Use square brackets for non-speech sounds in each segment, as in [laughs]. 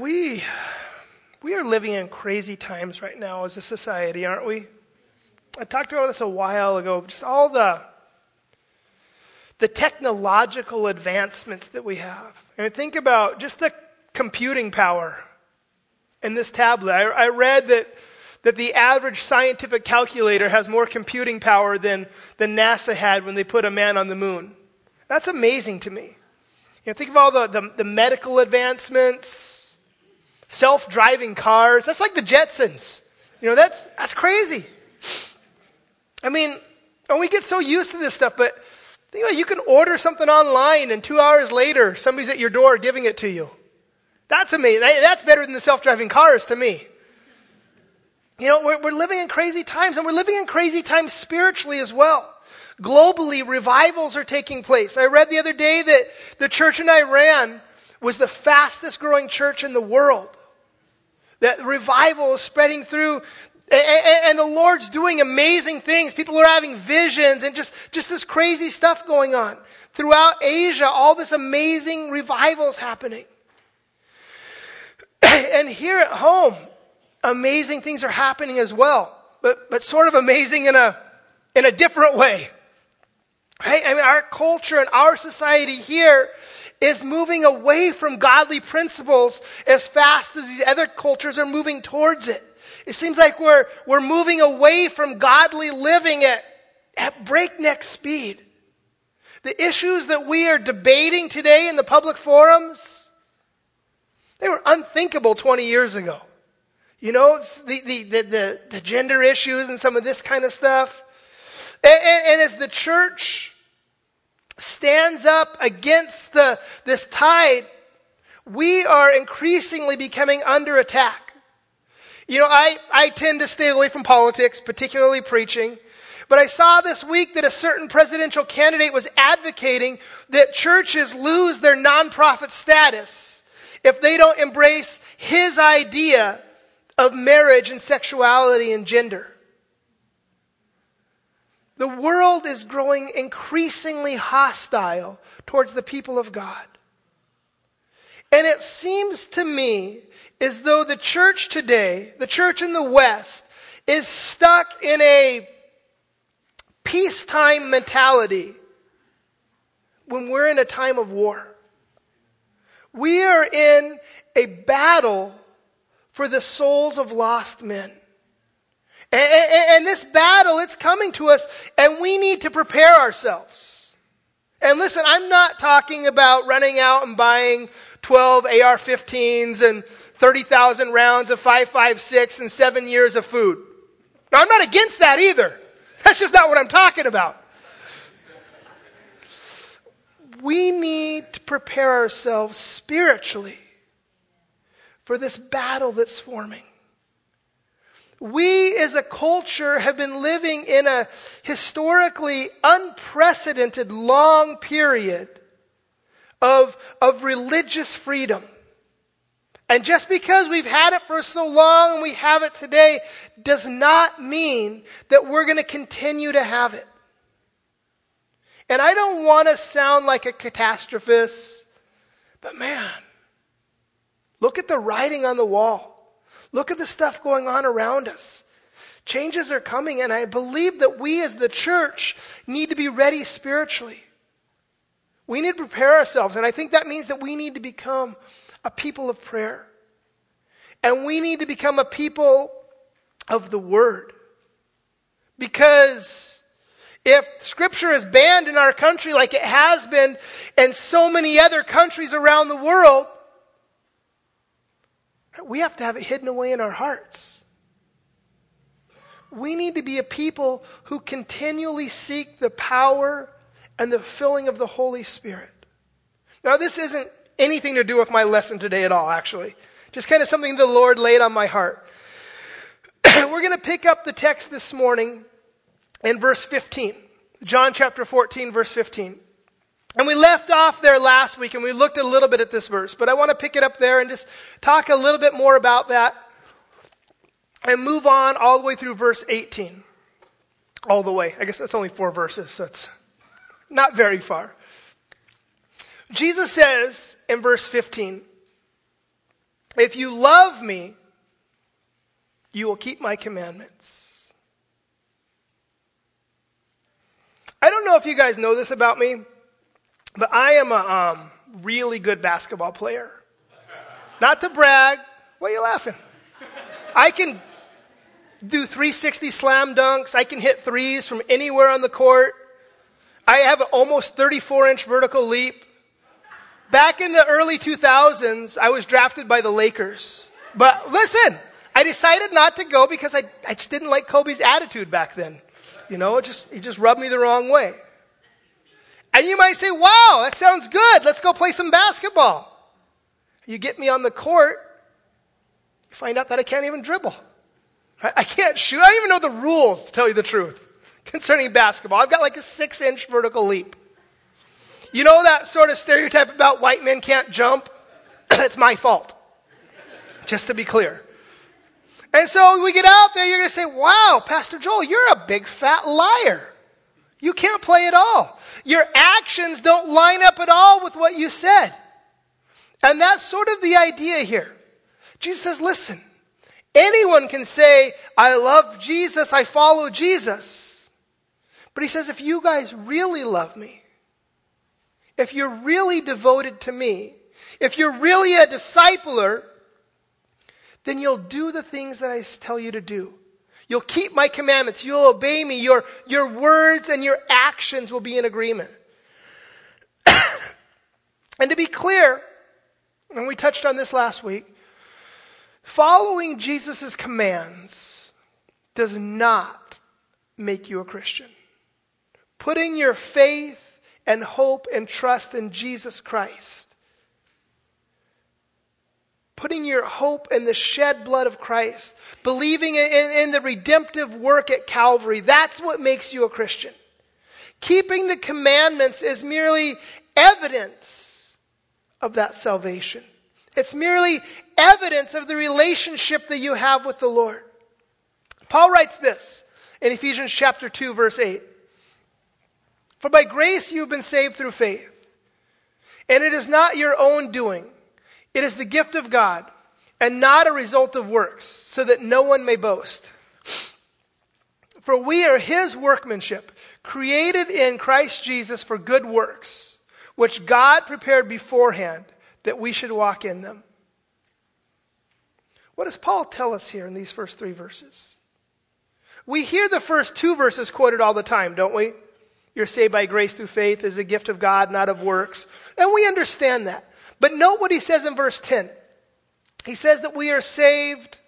we we are living in crazy times right now as a society, aren't we? I talked about this a while ago. Just all the the technological advancements that we have. And think about just the computing power in this tablet. I, I read that that the average scientific calculator has more computing power than, than NASA had when they put a man on the moon. That's amazing to me. You know, think of all the, the, the medical advancements, self driving cars. That's like the Jetsons. You know, that's, that's crazy. I mean, and we get so used to this stuff, but about it, you can order something online and two hours later, somebody's at your door giving it to you. That's amazing. That's better than the self driving cars to me. You know, we're, we're living in crazy times, and we're living in crazy times spiritually as well. Globally, revivals are taking place. I read the other day that the church in Iran was the fastest growing church in the world. That revival is spreading through, and the Lord's doing amazing things. People are having visions and just, just this crazy stuff going on. Throughout Asia, all this amazing revival is happening. [clears throat] and here at home, amazing things are happening as well, but, but sort of amazing in a, in a different way. Right? I mean, our culture and our society here is moving away from godly principles as fast as these other cultures are moving towards it. It seems like we're, we're moving away from godly living at, at breakneck speed. The issues that we are debating today in the public forums, they were unthinkable 20 years ago. You know, the, the, the, the, gender issues and some of this kind of stuff. And, and, and as the church stands up against the, this tide, we are increasingly becoming under attack. You know, I, I tend to stay away from politics, particularly preaching. But I saw this week that a certain presidential candidate was advocating that churches lose their nonprofit status if they don't embrace his idea of marriage and sexuality and gender. The world is growing increasingly hostile towards the people of God. And it seems to me as though the church today, the church in the West, is stuck in a peacetime mentality when we're in a time of war. We are in a battle for the souls of lost men. And, and, and, this battle, it's coming to us, and we need to prepare ourselves. And listen, I'm not talking about running out and buying 12 AR 15s and 30,000 rounds of 5.56 and seven years of food. Now, I'm not against that either. That's just not what I'm talking about. We need to prepare ourselves spiritually for this battle that's forming. We as a culture have been living in a historically unprecedented long period of, of religious freedom. And just because we've had it for so long and we have it today does not mean that we're going to continue to have it. And I don't want to sound like a catastrophist, but man, Look at the writing on the wall. Look at the stuff going on around us. Changes are coming, and I believe that we as the church need to be ready spiritually. We need to prepare ourselves, and I think that means that we need to become a people of prayer. And we need to become a people of the Word. Because if Scripture is banned in our country like it has been in so many other countries around the world, we have to have it hidden away in our hearts. We need to be a people who continually seek the power and the filling of the Holy Spirit. Now, this isn't anything to do with my lesson today at all, actually. Just kind of something the Lord laid on my heart. [clears throat] We're going to pick up the text this morning in verse 15. John chapter 14, verse 15. And we left off there last week and we looked a little bit at this verse, but I want to pick it up there and just talk a little bit more about that and move on all the way through verse 18. All the way. I guess that's only four verses, so it's not very far. Jesus says in verse 15, If you love me, you will keep my commandments. I don't know if you guys know this about me, but I am a um, really good basketball player. Not to brag. Why are you laughing? I can do 360 slam dunks. I can hit threes from anywhere on the court. I have an almost 34 inch vertical leap. Back in the early 2000s, I was drafted by the Lakers. But listen, I decided not to go because I, I just didn't like Kobe's attitude back then. You know, it just, he just rubbed me the wrong way. And you might say, wow, that sounds good. Let's go play some basketball. You get me on the court, you find out that I can't even dribble. I can't shoot. I don't even know the rules, to tell you the truth, [laughs] concerning basketball. I've got like a six inch vertical leap. You know that sort of stereotype about white men can't jump? [clears throat] it's my fault. [laughs] Just to be clear. And so we get out there, you're going to say, wow, Pastor Joel, you're a big fat liar. You can't play at all. Your actions don't line up at all with what you said. And that's sort of the idea here. Jesus says, listen, anyone can say, I love Jesus, I follow Jesus. But he says, if you guys really love me, if you're really devoted to me, if you're really a discipler, then you'll do the things that I tell you to do. You'll keep my commandments. You'll obey me. Your, your words and your actions will be in agreement. [coughs] and to be clear, and we touched on this last week, following Jesus' commands does not make you a Christian. Putting your faith and hope and trust in Jesus Christ putting your hope in the shed blood of Christ, believing in, in, the redemptive work at Calvary, that's what makes you a Christian. Keeping the commandments is merely evidence of that salvation. It's merely evidence of the relationship that you have with the Lord. Paul writes this in Ephesians chapter 2 verse 8. For by grace you have been saved through faith. And it is not your own doing. It is the gift of God and not a result of works, so that no one may boast. For we are his workmanship, created in Christ Jesus for good works, which God prepared beforehand that we should walk in them. What does Paul tell us here in these first three verses? We hear the first two verses quoted all the time, don't we? You're saved by grace through faith is a gift of God, not of works. And we understand that. But note what he says in verse 10. He says that we are saved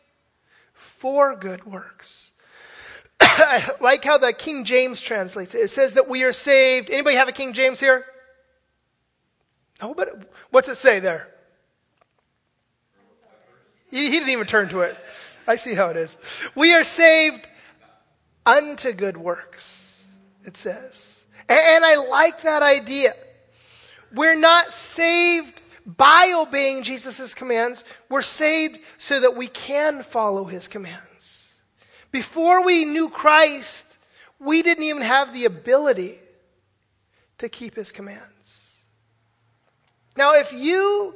for good works. [coughs] I like how the King James translates it. It says that we are saved. Anybody have a King James here? No, but what's it say there? He, he didn't even turn to it. I see how it is. We are saved unto good works, it says. And, and I like that idea. We're not saved by obeying Jesus' commands, we're saved so that we can follow his commands. Before we knew Christ, we didn't even have the ability to keep his commands. Now, if you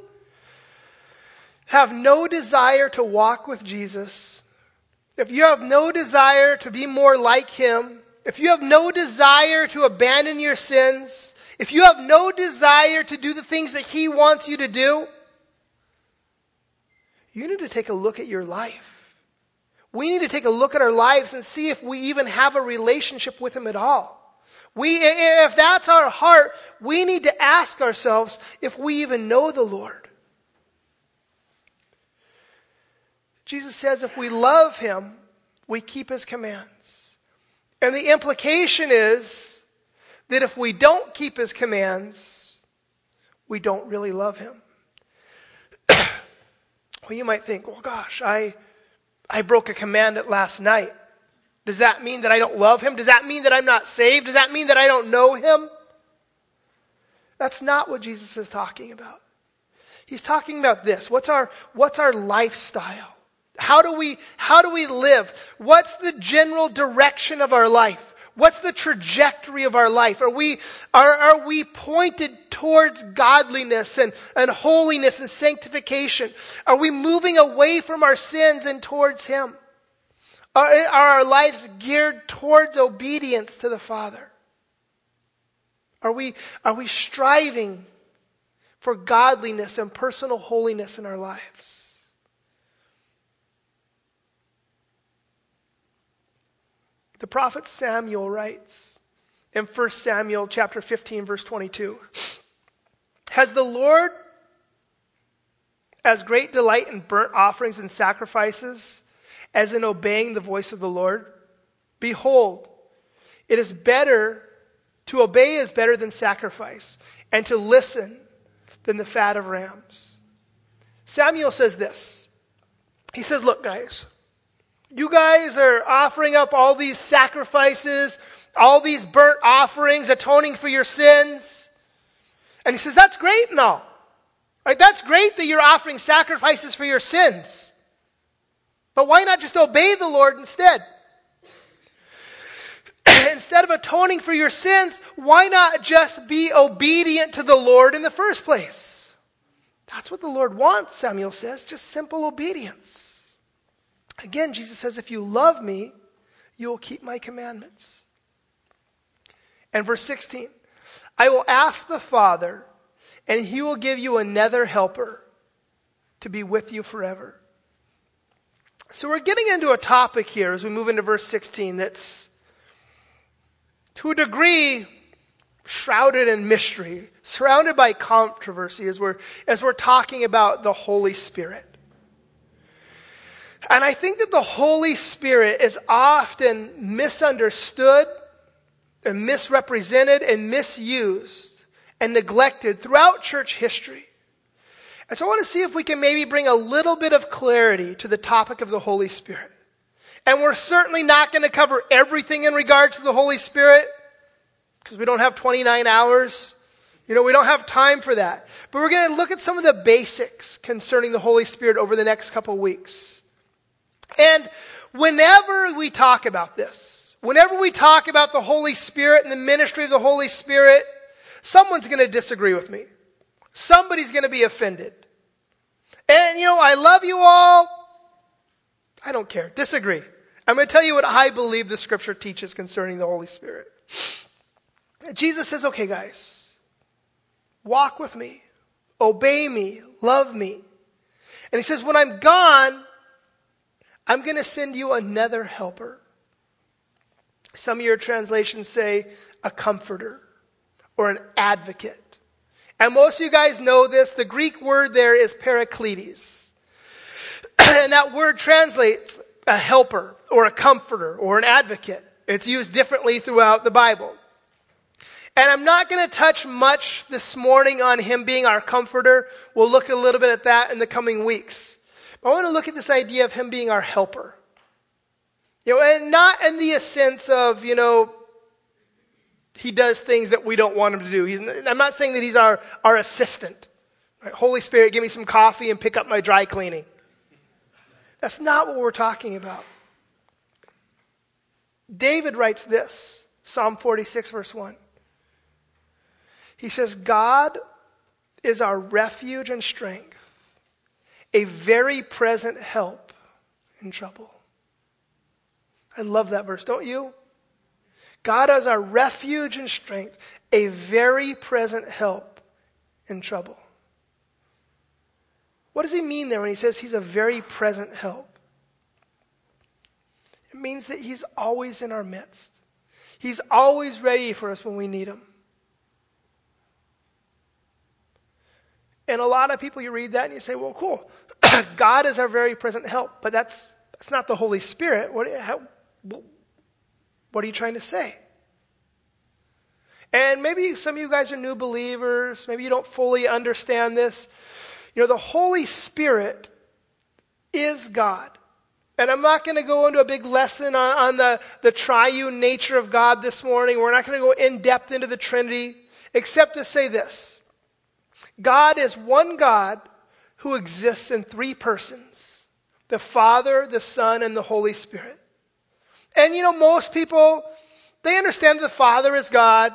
have no desire to walk with Jesus, if you have no desire to be more like him, if you have no desire to abandon your sins, if you have no desire to do the things that He wants you to do, you need to take a look at your life. We need to take a look at our lives and see if we even have a relationship with Him at all. We, if that's our heart, we need to ask ourselves if we even know the Lord. Jesus says if we love Him, we keep His commands. And the implication is that if we don't keep his commands, we don't really love him. [clears throat] well, you might think, well, gosh, I, I broke a commandment last night. Does that mean that I don't love him? Does that mean that I'm not saved? Does that mean that I don't know him? That's not what Jesus is talking about. He's talking about this. What's our, what's our lifestyle? How do we, how do we live? What's the general direction of our life? What's the trajectory of our life? Are we, are, are we pointed towards godliness and, and holiness and sanctification? Are we moving away from our sins and towards Him? Are, are our lives geared towards obedience to the Father? Are we, are we striving for godliness and personal holiness in our lives? The prophet Samuel writes in 1 Samuel chapter 15 verse 22, Has the Lord as great delight in burnt offerings and sacrifices as in obeying the voice of the Lord? Behold, it is better to obey is better than sacrifice, and to listen than the fat of rams. Samuel says this. He says, Look, guys, you guys are offering up all these sacrifices, all these burnt offerings, atoning for your sins. And he says, That's great and all. Right? That's great that you're offering sacrifices for your sins. But why not just obey the Lord instead? [clears throat] instead of atoning for your sins, why not just be obedient to the Lord in the first place? That's what the Lord wants, Samuel says, just simple obedience. Again, Jesus says, If you love me, you will keep my commandments. And verse 16, I will ask the Father, and he will give you another helper to be with you forever. So we're getting into a topic here as we move into verse 16 that's to a degree, shrouded in mystery, surrounded by controversy as we're, as we're talking about the Holy Spirit. And I think that the Holy Spirit is often misunderstood and misrepresented and misused and neglected throughout church history. And so I want to see if we can maybe bring a little bit of clarity to the topic of the Holy Spirit. And we're certainly not going to cover everything in regards to the Holy Spirit because we don't have 29 hours. You know, we don't have time for that. But we're going to look at some of the basics concerning the Holy Spirit over the next couple weeks. And whenever we talk about this, whenever we talk about the Holy Spirit and the ministry of the Holy Spirit, someone's going to disagree with me. Somebody's going to be offended. And, you know, I love you all. I don't care. Disagree. I'm going to tell you what I believe the scripture teaches concerning the Holy Spirit. Jesus says, okay, guys, walk with me, obey me, love me. And he says, when I'm gone, I'm going to send you another helper. Some of your translations say a comforter or an advocate. And most of you guys know this. The Greek word there is parakletos. [clears throat] and that word translates a helper or a comforter or an advocate. It's used differently throughout the Bible. And I'm not going to touch much this morning on him being our comforter. We'll look a little bit at that in the coming weeks. But I want to look at this idea of him being our helper. You know, and not in the sense of, you know, he does things that we don't want him to do. He's, I'm not saying that he's our, our assistant. Right? Holy Spirit, give me some coffee and pick up my dry cleaning. That's not what we're talking about. David writes this Psalm 46, verse 1. He says, God is our refuge and strength, a very present help in trouble. I love that verse, don't you? God is our refuge and strength, a very present help in trouble. What does he mean there when he says he's a very present help? It means that he's always in our midst. He's always ready for us when we need him. And a lot of people, you read that and you say, well, cool. [clears throat] God is our very present help. But that's, that's not the Holy Spirit. What, how, what are you trying to say? And maybe some of you guys are new believers. Maybe you don't fully understand this. You know, the Holy Spirit is God. And I'm not going to go into a big lesson on, on, the, the triune nature of God this morning. We're not going to go in depth into the Trinity, except to say this God is one God who exists in three persons the Father, the Son, and the Holy Spirit. And you know, most people, They understand that the Father is God.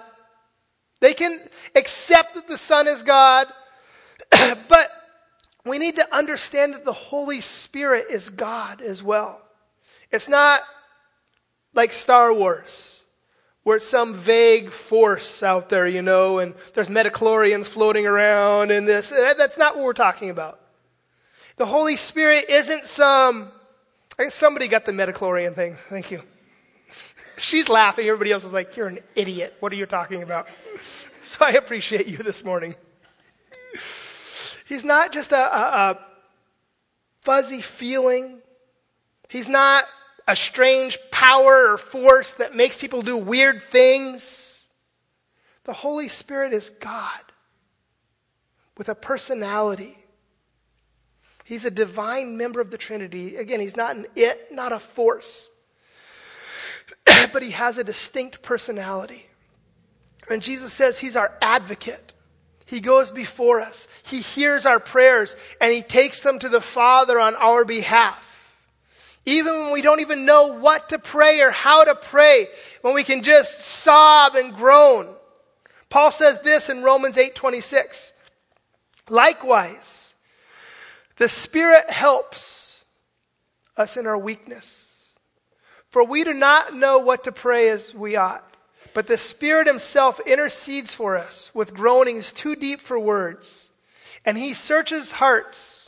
They can accept that the Son is God. [clears throat] but we need to understand that the Holy Spirit is God as well. It's not like Star Wars, where it's some vague force out there, you know, and there's midi-chlorians floating around and this. Eh, that's not what we're talking about. The Holy Spirit isn't some. Somebody got the midi-chlorian thing. Thank you. She's laughing. Everybody else is like, You're an idiot. What are you talking about? [laughs] So I appreciate you this morning. He's not just a, a, a fuzzy feeling, he's not a strange power or force that makes people do weird things. The Holy Spirit is God with a personality. He's a divine member of the Trinity. Again, he's not an it, not a force, [clears throat] but he has a distinct personality. And Jesus says he's our advocate. He goes before us. He hears our prayers and he takes them to the Father on our behalf. Even when we don't even know what to pray or how to pray, when we can just sob and groan. Paul says this in Romans 8:26. Likewise, the Spirit helps us in our weakness. For we do not know what to pray as we ought. But the Spirit Himself intercedes for us with groanings too deep for words. And He searches hearts.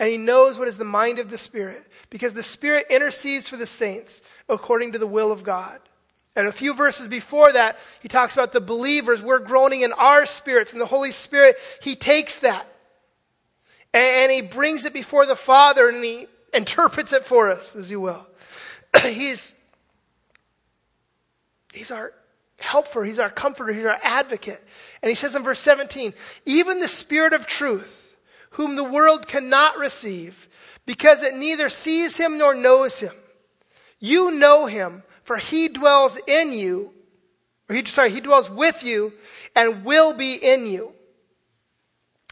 And He knows what is the mind of the Spirit. Because the Spirit intercedes for the saints according to the will of God. And a few verses before that, he talks about the believers. We're groaning in our spirits. And the Holy Spirit, He takes that. And, He brings it before the Father and He interprets it for us, as you will. [clears throat] He's He's our helper, He's our comforter, He's our advocate. And He says in verse 17, even the Spirit of truth, whom the world cannot receive, because it neither sees Him nor knows Him. You know Him, for He dwells in you, or he, sorry, He dwells with you and will be in you.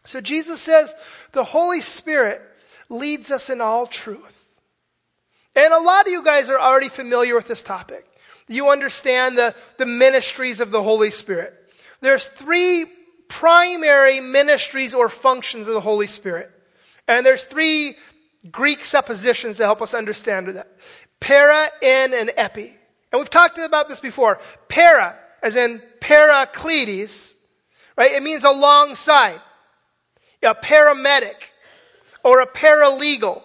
So Jesus says the Holy Spirit leads us in all truth. And a lot of you guys are already familiar with this topic you understand the, the ministries of the Holy Spirit. There's three primary ministries or functions of the Holy Spirit. And there's three Greek suppositions to help us understand that. Para, in, and epi. And we've talked about this before. Para, as in parakletos, right? It means alongside. A paramedic or a paralegal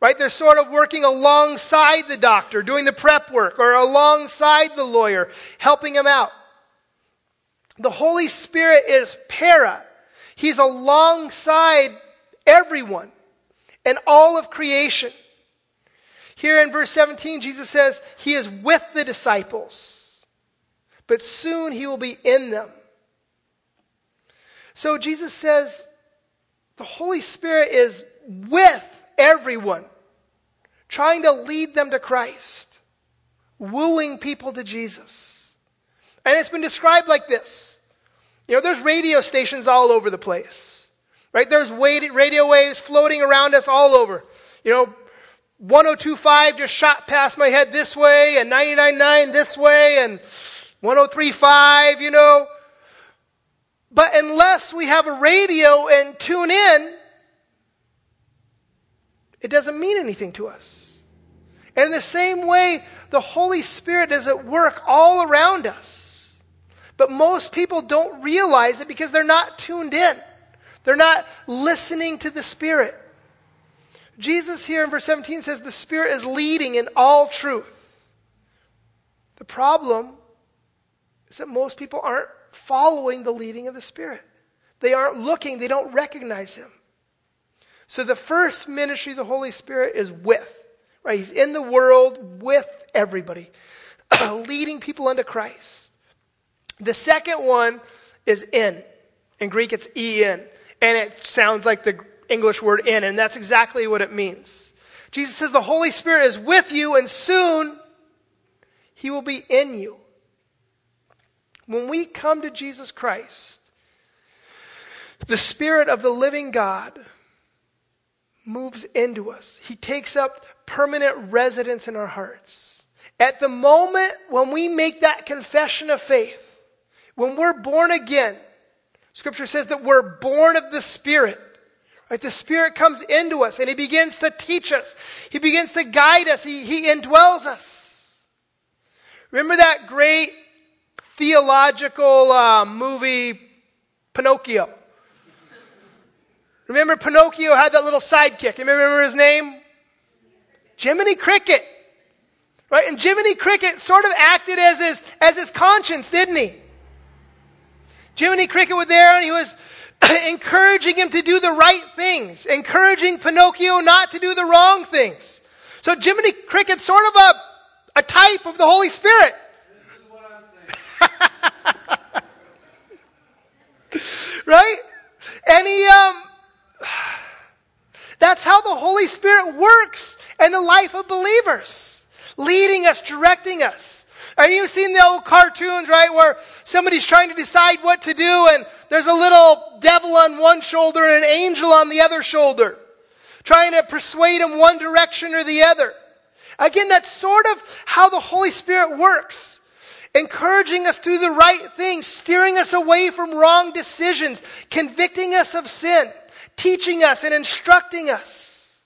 right? They're sort of working alongside the doctor, doing the prep work, or alongside the lawyer, helping him out. The Holy Spirit is para. He's alongside everyone and all of creation. Here in verse 17, Jesus says, He is with the disciples, but soon He will be in them. So Jesus says, the Holy Spirit is with everyone, trying to lead them to Christ, wooing people to Jesus. And it's been described like this. You know, there's radio stations all over the place, right? There's radio waves floating around us all over. You know, 1025 just shot past my head this way, and 999 this way, and 1035, you know. But unless we have a radio and tune in, it doesn't mean anything to us. And in the same way, the Holy Spirit is at work all around us. But most people don't realize it because they're not tuned in. They're not listening to the Spirit. Jesus here in verse 17 says the Spirit is leading in all truth. The problem is that most people aren't following the leading of the Spirit. They aren't looking, they don't recognize Him. So the first ministry of the Holy Spirit is with, right? He's in the world with everybody, [clears throat] leading people unto Christ. The second one is in. In Greek, it's en, and it sounds like the English word in, and that's exactly what it means. Jesus says the Holy Spirit is with you, and soon he will be in you. When we come to Jesus Christ, the Spirit of the living God moves into us. He takes up permanent residence in our hearts. At the moment when we make that confession of faith, when we're born again, Scripture says that we're born of the Spirit. Right? The Spirit comes into us and He begins to teach us. He begins to guide us. He, he indwells us. Remember that great theological uh, movie, Pinocchio? Remember Pinocchio had that little sidekick. You remember his name? Jiminy Cricket. Right? And Jiminy Cricket sort of acted as his, as his conscience, didn't he? Jiminy Cricket was there and he was [coughs] encouraging him to do the right things, encouraging Pinocchio not to do the wrong things. So Jiminy Cricket's sort of a, a type of the Holy Spirit. This is what I'm saying. right? And he, um, [sighs] that's how the Holy Spirit works in the life of believers leading us, directing us. And you've seen the old cartoons, right, where somebody's trying to decide what to do, and there's a little devil on one shoulder and an angel on the other shoulder, trying to persuade him one direction or the other. Again, that's sort of how the Holy Spirit works. Encouraging us to do the right things, steering us away from wrong decisions, convicting us of sin, teaching us and instructing us.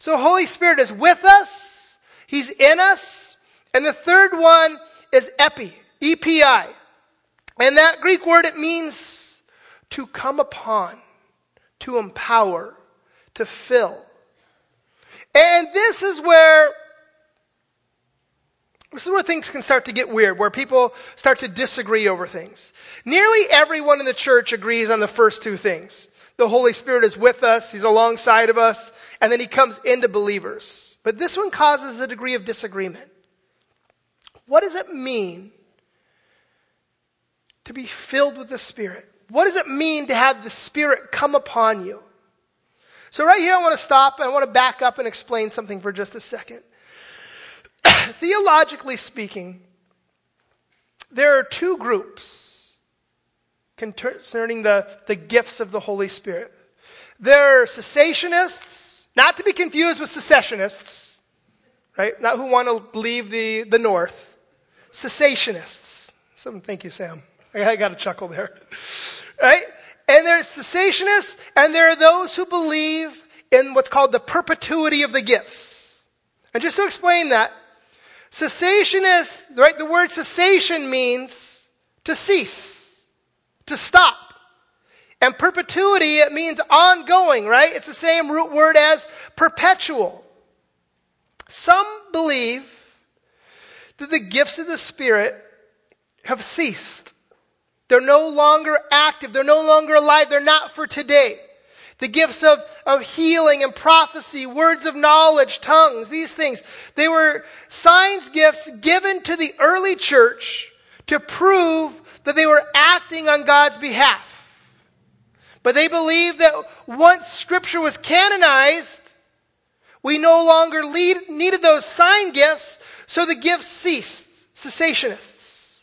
So Holy Spirit is with us. He's in us. And the third one is epi, E-P-I. And that Greek word, it means to come upon, to empower, to fill. And this is where this is where things can start to get weird, where people start to disagree over things. Nearly everyone in the church agrees on the first two things. The Holy Spirit is with us, He's alongside of us, and then He comes into believers. But this one causes a degree of disagreement. What does it mean to be filled with the Spirit? What does it mean to have the Spirit come upon you? So, right here, I want to stop and I want to back up and explain something for just a second. [coughs] Theologically speaking, there are two groups concerning the, the gifts of the Holy Spirit. There are cessationists not to be confused with secessionists, right? Not who want to leave the, the North. Cessationists. Some, thank you, Sam. I got a chuckle there. [laughs] Right? And there's cessationists, and there are those who believe in what's called the perpetuity of the gifts. And just to explain that, cessationists, right, the word cessation means to cease, to stop. And perpetuity, it means ongoing, right? It's the same root word as perpetual. Some believe that the gifts of the Spirit have ceased. They're no longer active. They're no longer alive. They're not for today. The gifts of, of healing and prophecy, words of knowledge, tongues, these things, they were signs gifts given to the early church to prove that they were acting on God's behalf. But they believed that once Scripture was canonized, we no longer lead, needed those sign gifts, so the gifts ceased. Cessationists.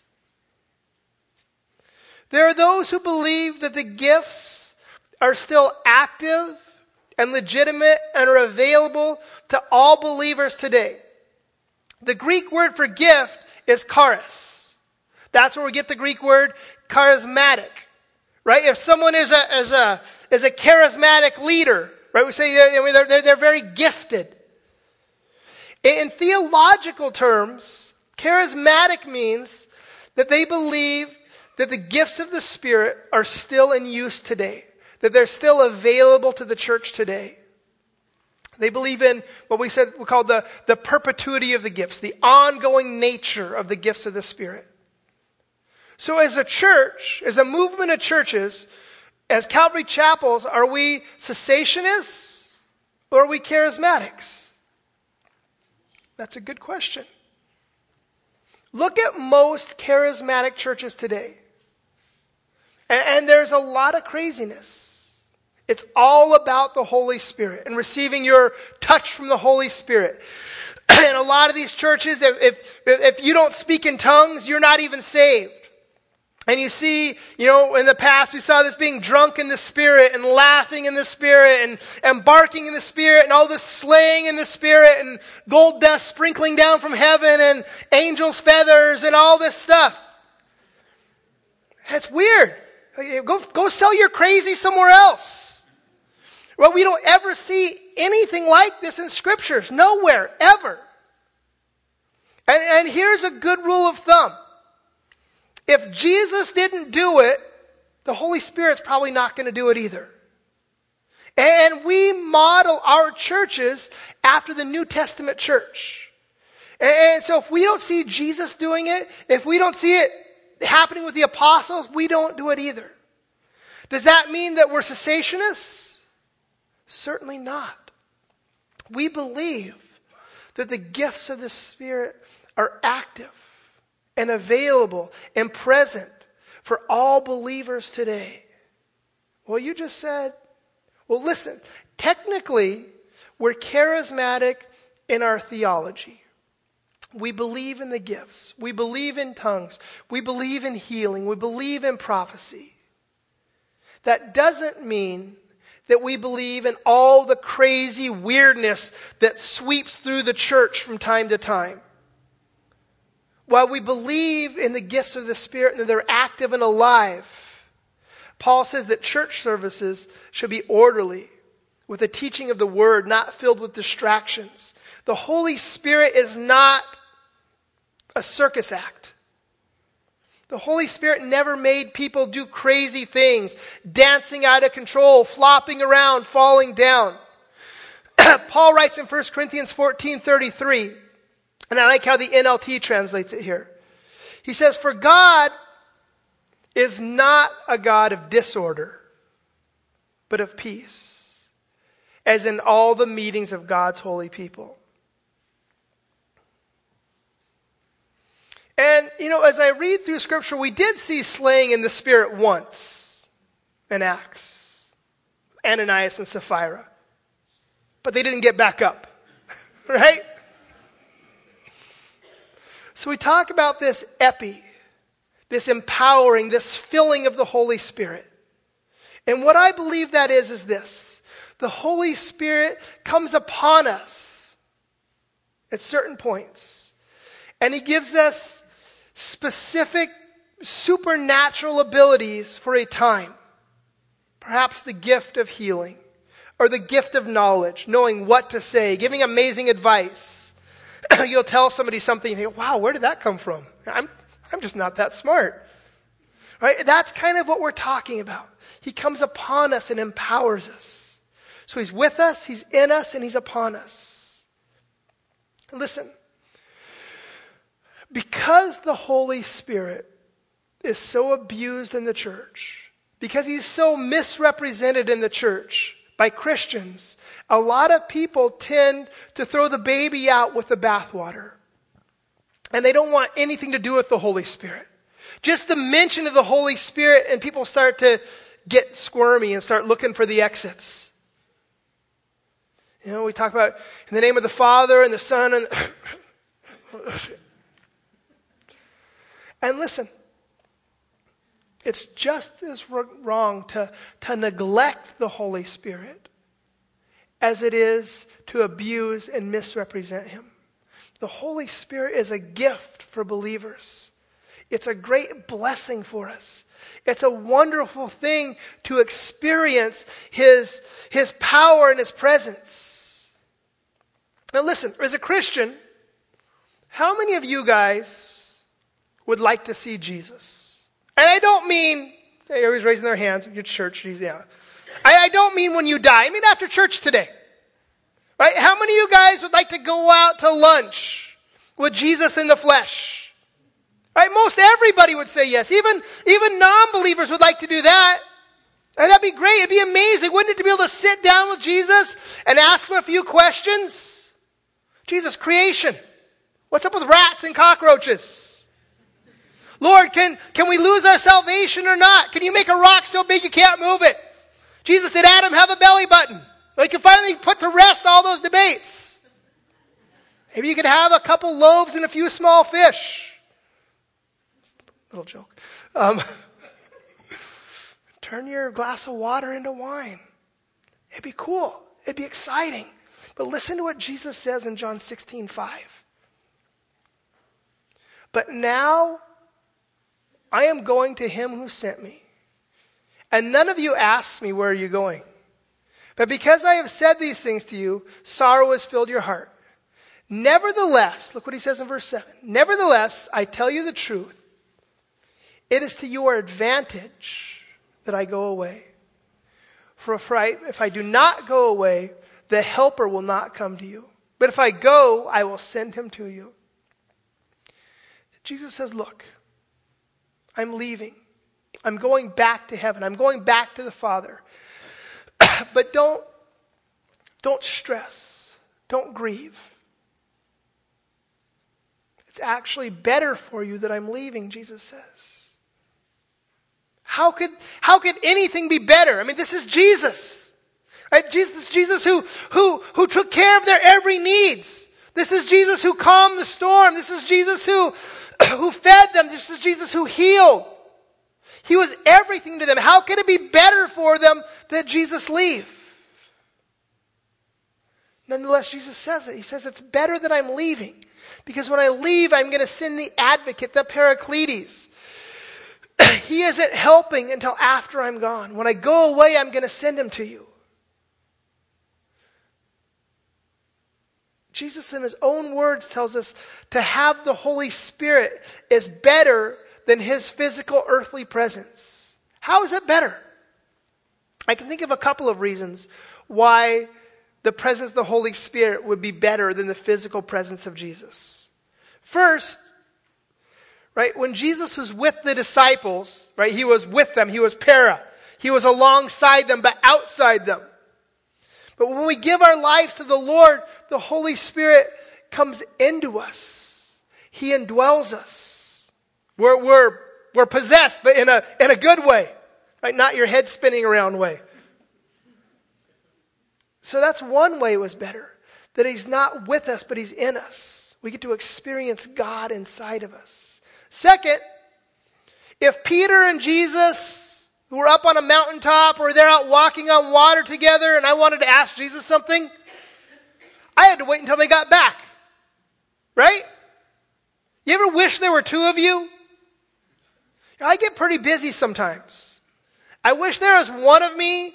There are those who believe that the gifts are still active and legitimate and are available to all believers today. The Greek word for gift is charis. That's where we get the Greek word charismatic. Right? If someone is a, is a, is a charismatic leader, right? We say they're, they're, they're very gifted. In theological terms, charismatic means that they believe that the gifts of the Spirit are still in use today, that they're still available to the church today. They believe in what we said we call the, the perpetuity of the gifts, the ongoing nature of the gifts of the Spirit. So, as a church, as a movement of churches, as Calvary Chapels, are we cessationists or are we charismatics? That's a good question. Look at most charismatic churches today. And, and, there's a lot of craziness. It's all about the Holy Spirit and receiving your touch from the Holy Spirit. [clears throat] in a lot of these churches, if, if, if you don't speak in tongues, you're not even saved. And you see, you know, in the past we saw this being drunk in the spirit and laughing in the spirit and, and barking in the spirit and all this slaying in the spirit and gold dust sprinkling down from heaven and angels' feathers and all this stuff. That's weird. Go, go sell your crazy somewhere else. Well, we don't ever see anything like this in scriptures. Nowhere, ever. And, and here's a good rule of thumb. If Jesus didn't do it, the Holy Spirit's probably not going to do it either. And we model our churches after the New Testament church. And so if we don't see Jesus doing it, if we don't see it happening with the apostles, we don't do it either. Does that mean that we're cessationists? Certainly not. We believe that the gifts of the Spirit are active and available and present for all believers today. Well, you just said, well, listen, technically, we're charismatic in our theology. We believe in the gifts. We believe in tongues. We believe in healing. We believe in prophecy. That doesn't mean that we believe in all the crazy weirdness that sweeps through the church from time to time. While we believe in the gifts of the Spirit and that they're active and alive, Paul says that church services should be orderly, with the teaching of the word, not filled with distractions. The Holy Spirit is not a circus act. The Holy Spirit never made people do crazy things, dancing out of control, flopping around, falling down. [clears throat] Paul writes in 1 Corinthians 14 33, and I like how the NLT translates it here. He says, For God is not a God of disorder, but of peace, as in all the meetings of God's holy people. And, you know, as I read through Scripture, we did see slaying in the Spirit once in Acts Ananias and Sapphira. But they didn't get back up, [laughs] right? So we talk about this epi, this empowering, this filling of the Holy Spirit. And what I believe that is, is this the Holy Spirit comes upon us at certain points, and He gives us specific supernatural abilities for a time. Perhaps the gift of healing or the gift of knowledge, knowing what to say, giving amazing advice. [coughs] You'll tell somebody something and think, wow, where did that come from? I'm, I'm just not that smart. Right? That's kind of what we're talking about. He comes upon us and empowers us. So he's with us, he's in us, and he's upon us. Listen, because the Holy Spirit is so abused in the church, because he's so misrepresented in the church by Christians, a lot of people tend to throw the baby out with the bathwater. And they don't want anything to do with the Holy Spirit. Just the mention of the Holy Spirit, and people start to get squirmy and start looking for the exits. You know, we talk about in the name of the Father and the Son and [coughs] And listen, it's just as wrong to, to neglect the Holy Spirit as it is to abuse and misrepresent Him. The Holy Spirit is a gift for believers, it's a great blessing for us. It's a wonderful thing to experience His, His power and His presence. Now, listen, as a Christian, how many of you guys would like to see Jesus. And I don't mean, everybody's raising their hands, your church, yeah. I, I don't mean when you die. I mean after church today. Right? How many of you guys would like to go out to lunch with Jesus in the flesh? Right? Most everybody would say yes. Even, even non-believers would like to do that. And that'd be great. It'd be amazing, wouldn't it, to be able to sit down with Jesus and ask him a few questions? Jesus, creation. What's up with rats and cockroaches? Lord, can, can we lose our salvation or not? Can you make a rock so big you can't move it? Jesus, did Adam have a belly button? We can finally put to rest all those debates. Maybe you could have a couple loaves and a few small fish. Little joke. Um, [laughs] turn your glass of water into wine. It'd be cool. It'd be exciting. But listen to what Jesus says in John 16, 5. But now I am going to him who sent me. And none of you asks me, Where are you going? But because I have said these things to you, sorrow has filled your heart. Nevertheless, look what he says in verse 7 Nevertheless, I tell you the truth. It is to your advantage that I go away. For if I, if I do not go away, the helper will not come to you. But if I go, I will send him to you. Jesus says, Look, I'm leaving. I'm going back to heaven. I'm going back to the Father. [clears throat] but don't, don't stress. Don't grieve. It's actually better for you that I'm leaving, Jesus says. How could, how could anything be better? I mean, this is Jesus. Right? Jesus, Jesus who, who, who took care of their every needs. This is Jesus who calmed the storm. This is Jesus who, [coughs] who fed them. This is Jesus who healed. He was everything to them. How could it be better for them that Jesus leave? Nonetheless, Jesus says it. He says, It's better that I'm leaving. Because when I leave, I'm going to send the advocate, the Paracletus. [coughs] he isn't helping until after I'm gone. When I go away, I'm going to send him to you. Jesus, in his own words, tells us to have the Holy Spirit is better than his physical earthly presence. How is it better? I can think of a couple of reasons why the presence of the Holy Spirit would be better than the physical presence of Jesus. First, right, when Jesus was with the disciples, right, he was with them, he was para. He was alongside them, but outside them. But when we give our lives to the Lord, the Holy Spirit comes into us. He indwells us. We're, we're, we're possessed, but in a, in a good way, right? Not your head spinning around way. So that's one way it was better. That He's not with us, but He's in us. We get to experience God inside of us. Second, if Peter and Jesus were up on a mountaintop or they're out walking on water together and I wanted to ask Jesus something, I had to wait until they got back. Right? You ever wish there were two of you? I get pretty busy sometimes. I wish there was one of me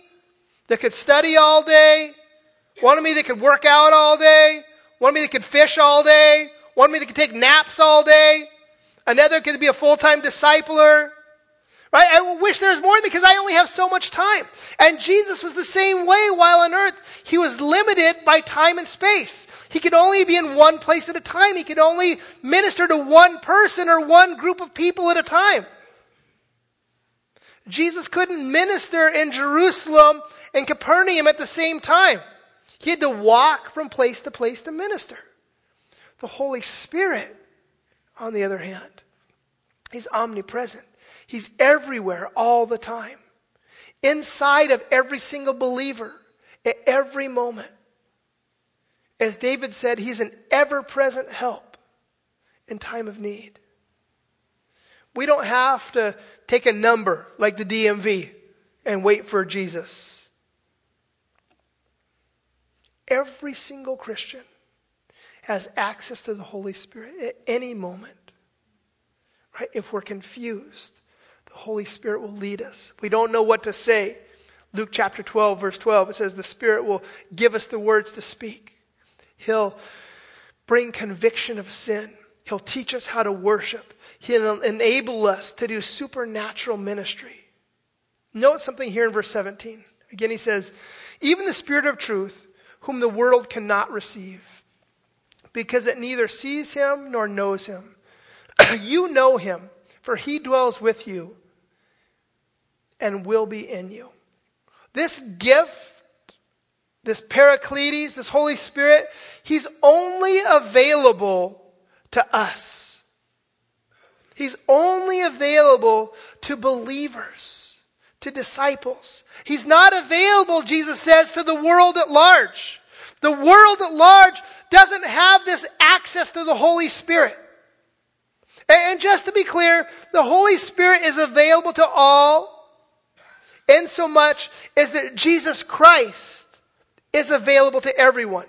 that could study all day, one of me that could work out all day, one of me that could fish all day, one of me that could take naps all day, another could be a full time discipler, Right? I wish there was more because I only have so much time. And Jesus was the same way while on earth. He was limited by time and space. He could only be in one place at a time. He could only minister to one person or one group of people at a time. Jesus couldn't minister in Jerusalem and Capernaum at the same time. He had to walk from place to place to minister. The Holy Spirit, on the other hand, is omnipresent. He's everywhere all the time, inside of every single believer at every moment. As David said, He's an ever present help in time of need. We don't have to take a number like the DMV and wait for Jesus. Every single Christian has access to the Holy Spirit at any moment. Right? If we're confused, the Holy Spirit will lead us. we don't know what to say. Luke chapter 12, verse 12, it says, The Spirit will give us the words to speak. He'll bring conviction of sin. He'll teach us how to worship. He'll enable us to do supernatural ministry. Note something here in verse 17. Again, he says, Even the Spirit of truth, whom the world cannot receive, because it neither sees him nor knows him. [clears throat] you know him for he dwells with you and will be in you. This gift, this Paracletus, this Holy Spirit, he's only available to us. He's only available to believers, to disciples. He's not available, Jesus says, to the world at large. The world at large doesn't have this access to the Holy Spirit. And just to be clear, the Holy Spirit is available to all in so much as that Jesus Christ is available to everyone.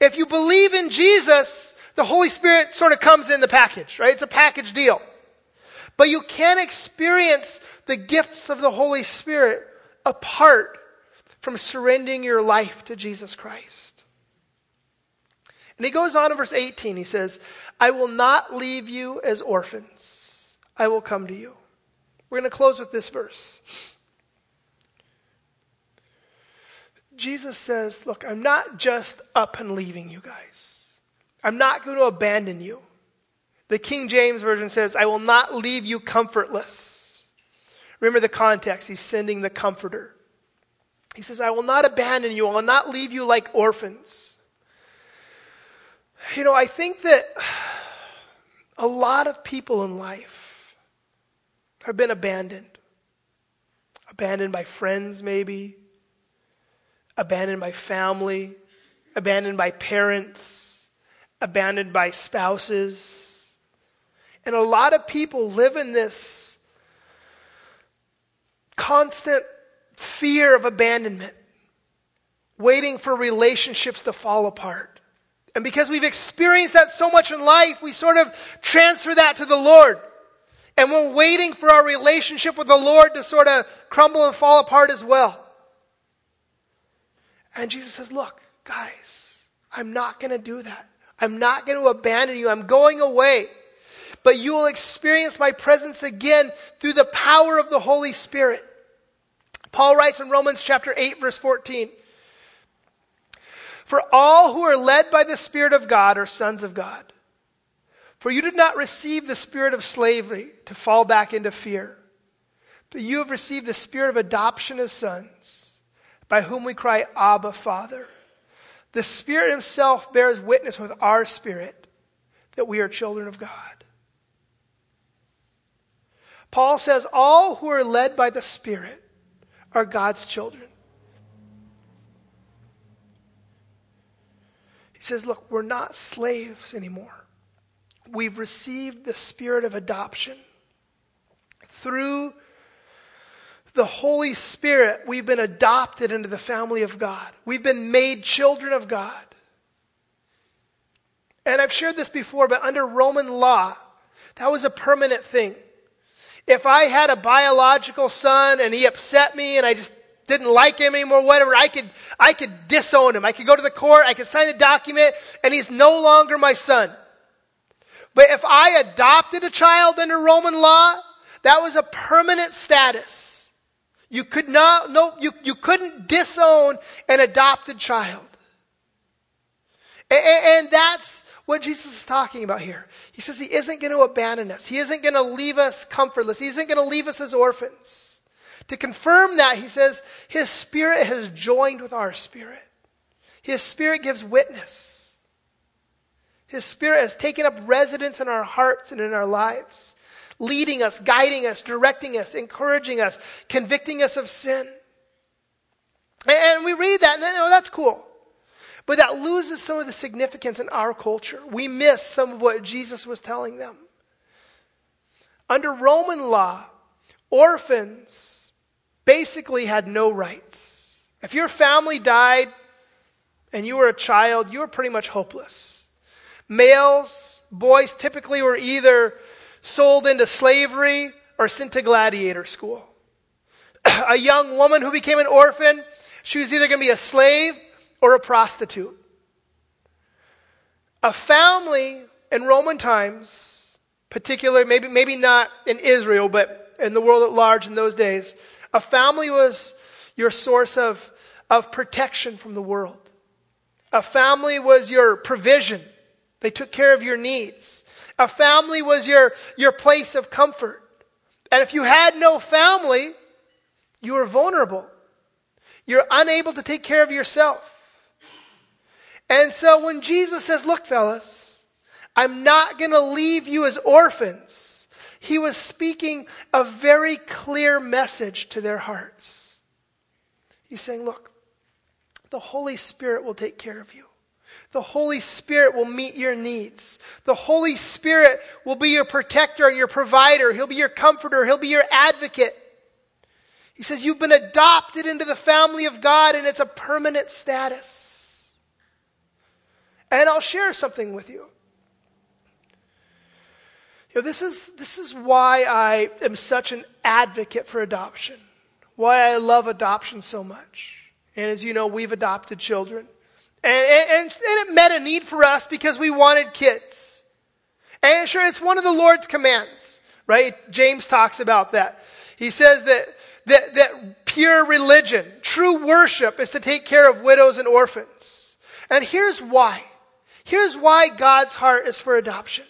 If you believe in Jesus, the Holy Spirit sort of comes in the package, right? It's a package deal. But you can't experience the gifts of the Holy Spirit apart from surrendering your life to Jesus Christ. And he goes on in verse 18. He says, I will not leave you as orphans, I will come to you. We're going to close with this verse. Jesus says, Look, I'm not just up and leaving you guys. I'm not going to abandon you. The King James Version says, I will not leave you comfortless. Remember the context. He's sending the comforter. He says, I will not abandon you. I will not leave you like orphans. You know, I think that a lot of people in life have been abandoned. Abandoned by friends, maybe. Abandoned by family. Abandoned by parents. Abandoned by spouses. And a lot of people live in this constant fear of abandonment, waiting for relationships to fall apart. And because we've experienced that so much in life, we sort of transfer that to the Lord. And we're waiting for our relationship with the Lord to sort of crumble and fall apart as well. And Jesus says, Look, guys, I'm not going to do that. I'm not going to abandon you. I'm going away. But you will experience my presence again through the power of the Holy Spirit. Paul writes in Romans chapter 8, verse 14 For all who are led by the Spirit of God are sons of God. For you did not receive the spirit of slavery to fall back into fear, but you have received the spirit of adoption as sons, by whom we cry, Abba, Father. The Spirit Himself bears witness with our spirit that we are children of God. Paul says, All who are led by the Spirit are God's children. He says, Look, we're not slaves anymore. We've received the spirit of adoption. Through the Holy Spirit, we've been adopted into the family of God. We've been made children of God. And I've shared this before, but under Roman law, that was a permanent thing. If I had a biological son and he upset me and I just didn't like him anymore, whatever, I could, I could disown him. I could go to the court, I could sign a document, and he's no longer my son. But if I adopted a child under Roman law, that was a permanent status. You could not, no, you, you couldn't disown an adopted child. And, and that's what Jesus is talking about here. He says he isn't going to abandon us. He isn't going to leave us comfortless. He isn't going to leave us as orphans. To confirm that, he says his spirit has joined with our spirit. His spirit gives witness. His spirit has taken up residence in our hearts and in our lives, leading us, guiding us, directing us, encouraging us, convicting us of sin. And we read that and then, oh, that's cool. But that loses some of the significance in our culture. We miss some of what Jesus was telling them. Under Roman law, orphans basically had no rights. If your family died and you were a child, you were pretty much hopeless. Males, boys typically were either sold into slavery or sent to gladiator school. [clears throat] a young woman who became an orphan, she was either going to be a slave or a prostitute. A family in Roman times, particularly, maybe, maybe not in Israel, but in the world at large in those days, a family was your source of, of protection from the world. A family was your provision. They took care of your needs. A family was your, your place of comfort. And if you had no family, you were vulnerable. You're unable to take care of yourself. And so when Jesus says, Look, fellas, I'm not going to leave you as orphans, he was speaking a very clear message to their hearts. He's saying, Look, the Holy Spirit will take care of you. The Holy Spirit will meet your needs. The Holy Spirit will be your protector and your provider. He'll be your comforter. He'll be your advocate. He says you've been adopted into the family of God and it's a permanent status. And I'll share something with you. You know, this is, this is why I am such an advocate for adoption, why I love adoption so much. And as you know, we've adopted children. And, and, and, it met a need for us because we wanted kids. And sure, it's one of the Lord's commands, right? James talks about that. He says that, that, that pure religion, true worship, is to take care of widows and orphans. And here's why. Here's why God's heart is for adoption.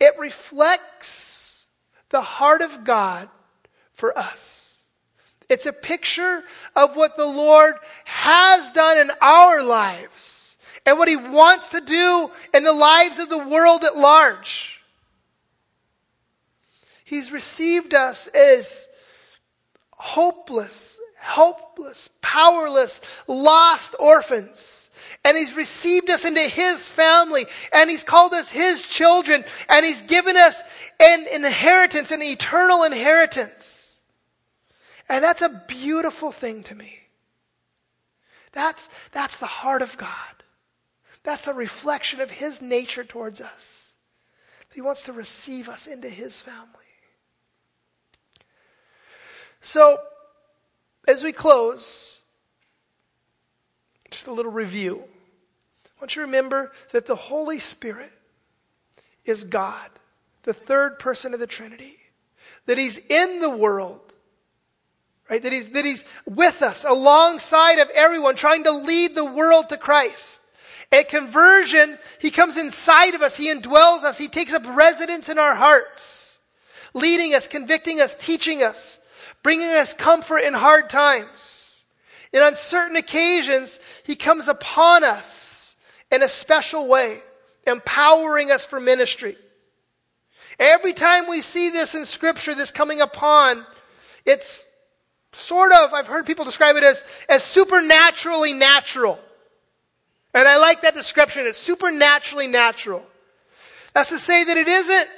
It reflects the heart of God for us. It's a picture of what the Lord has done in our lives and what He wants to do in the lives of the world at large. He's received us as hopeless, helpless, powerless, lost orphans. And he's received us into his family and he's called us his children and he's given us an inheritance, an eternal inheritance. And that's a beautiful thing to me. That's, that's the heart of God. That's a reflection of His nature towards us. He wants to receive us into His family. So, as we close, just a little review. I want you to remember that the Holy Spirit is God, the third person of the Trinity, that He's in the world Right? That he's, that he's with us, alongside of everyone, trying to lead the world to Christ. At conversion, he comes inside of us, he indwells us, he takes up residence in our hearts, leading us, convicting us, teaching us, bringing us comfort in hard times. And on certain occasions, he comes upon us in a special way, empowering us for ministry. Every time we see this in Scripture, this coming upon, it's sort of, I've heard people describe it as, as supernaturally natural. And I like that description. It's supernaturally natural. That's to say that it isn't,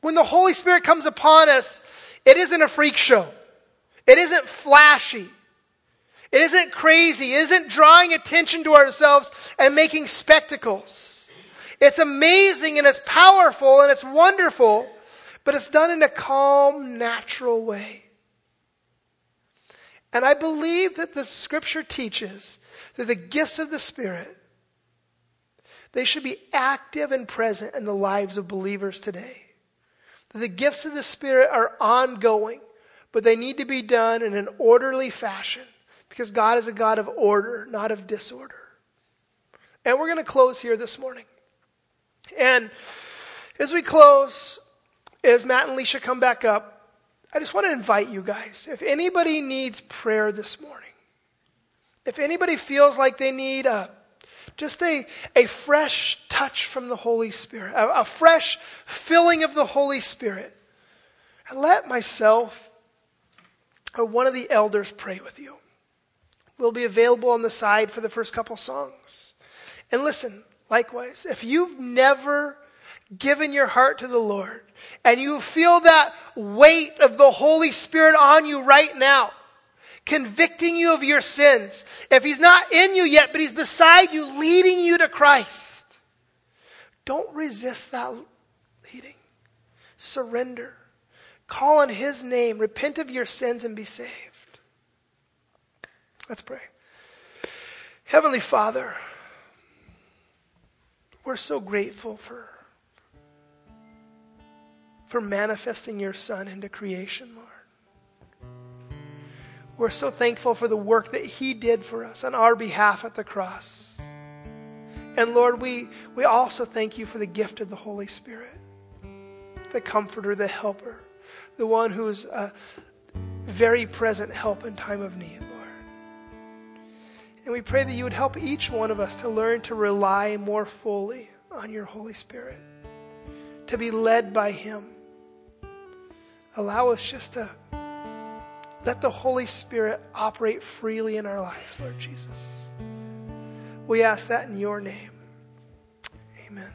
when the Holy Spirit comes upon us, it isn't a freak show. It isn't flashy. It isn't crazy. It isn't drawing attention to ourselves and making spectacles. It's amazing and it's powerful and it's wonderful, but it's done in a calm, natural way. And I believe that the scripture teaches that the gifts of the Spirit, they should be active and present in the lives of believers today. That the gifts of the Spirit are ongoing, but they need to be done in an orderly fashion because God is a God of order, not of disorder. And we're going to close here this morning. And as we close, as Matt and Alicia come back up, I just want to invite you guys. If anybody needs prayer this morning, if anybody feels like they need a just a, a fresh touch from the Holy Spirit, a, a fresh filling of the Holy Spirit, let myself or one of the elders pray with you. We'll be available on the side for the first couple songs. And listen, likewise, if you've never given your heart to the Lord, and you feel that weight of the Holy Spirit on you right now, convicting you of your sins. If He's not in you yet, but He's beside you, leading you to Christ, don't resist that leading. Surrender. Call on His name, repent of your sins, and be saved. Let's pray. Heavenly Father, we're so grateful for for manifesting your Son into creation, Lord. We're so thankful for the work that He did for us on our behalf at the cross. And Lord, we, we also thank you for the gift of the Holy Spirit, the comforter, the helper, the one who is a very present help in time of need, Lord. And we pray that you would help each one of us to learn to rely more fully on your Holy Spirit, to be led by Him allow us just to let the Holy Spirit operate freely in our lives, Lord Jesus. We ask that in your name. Amen.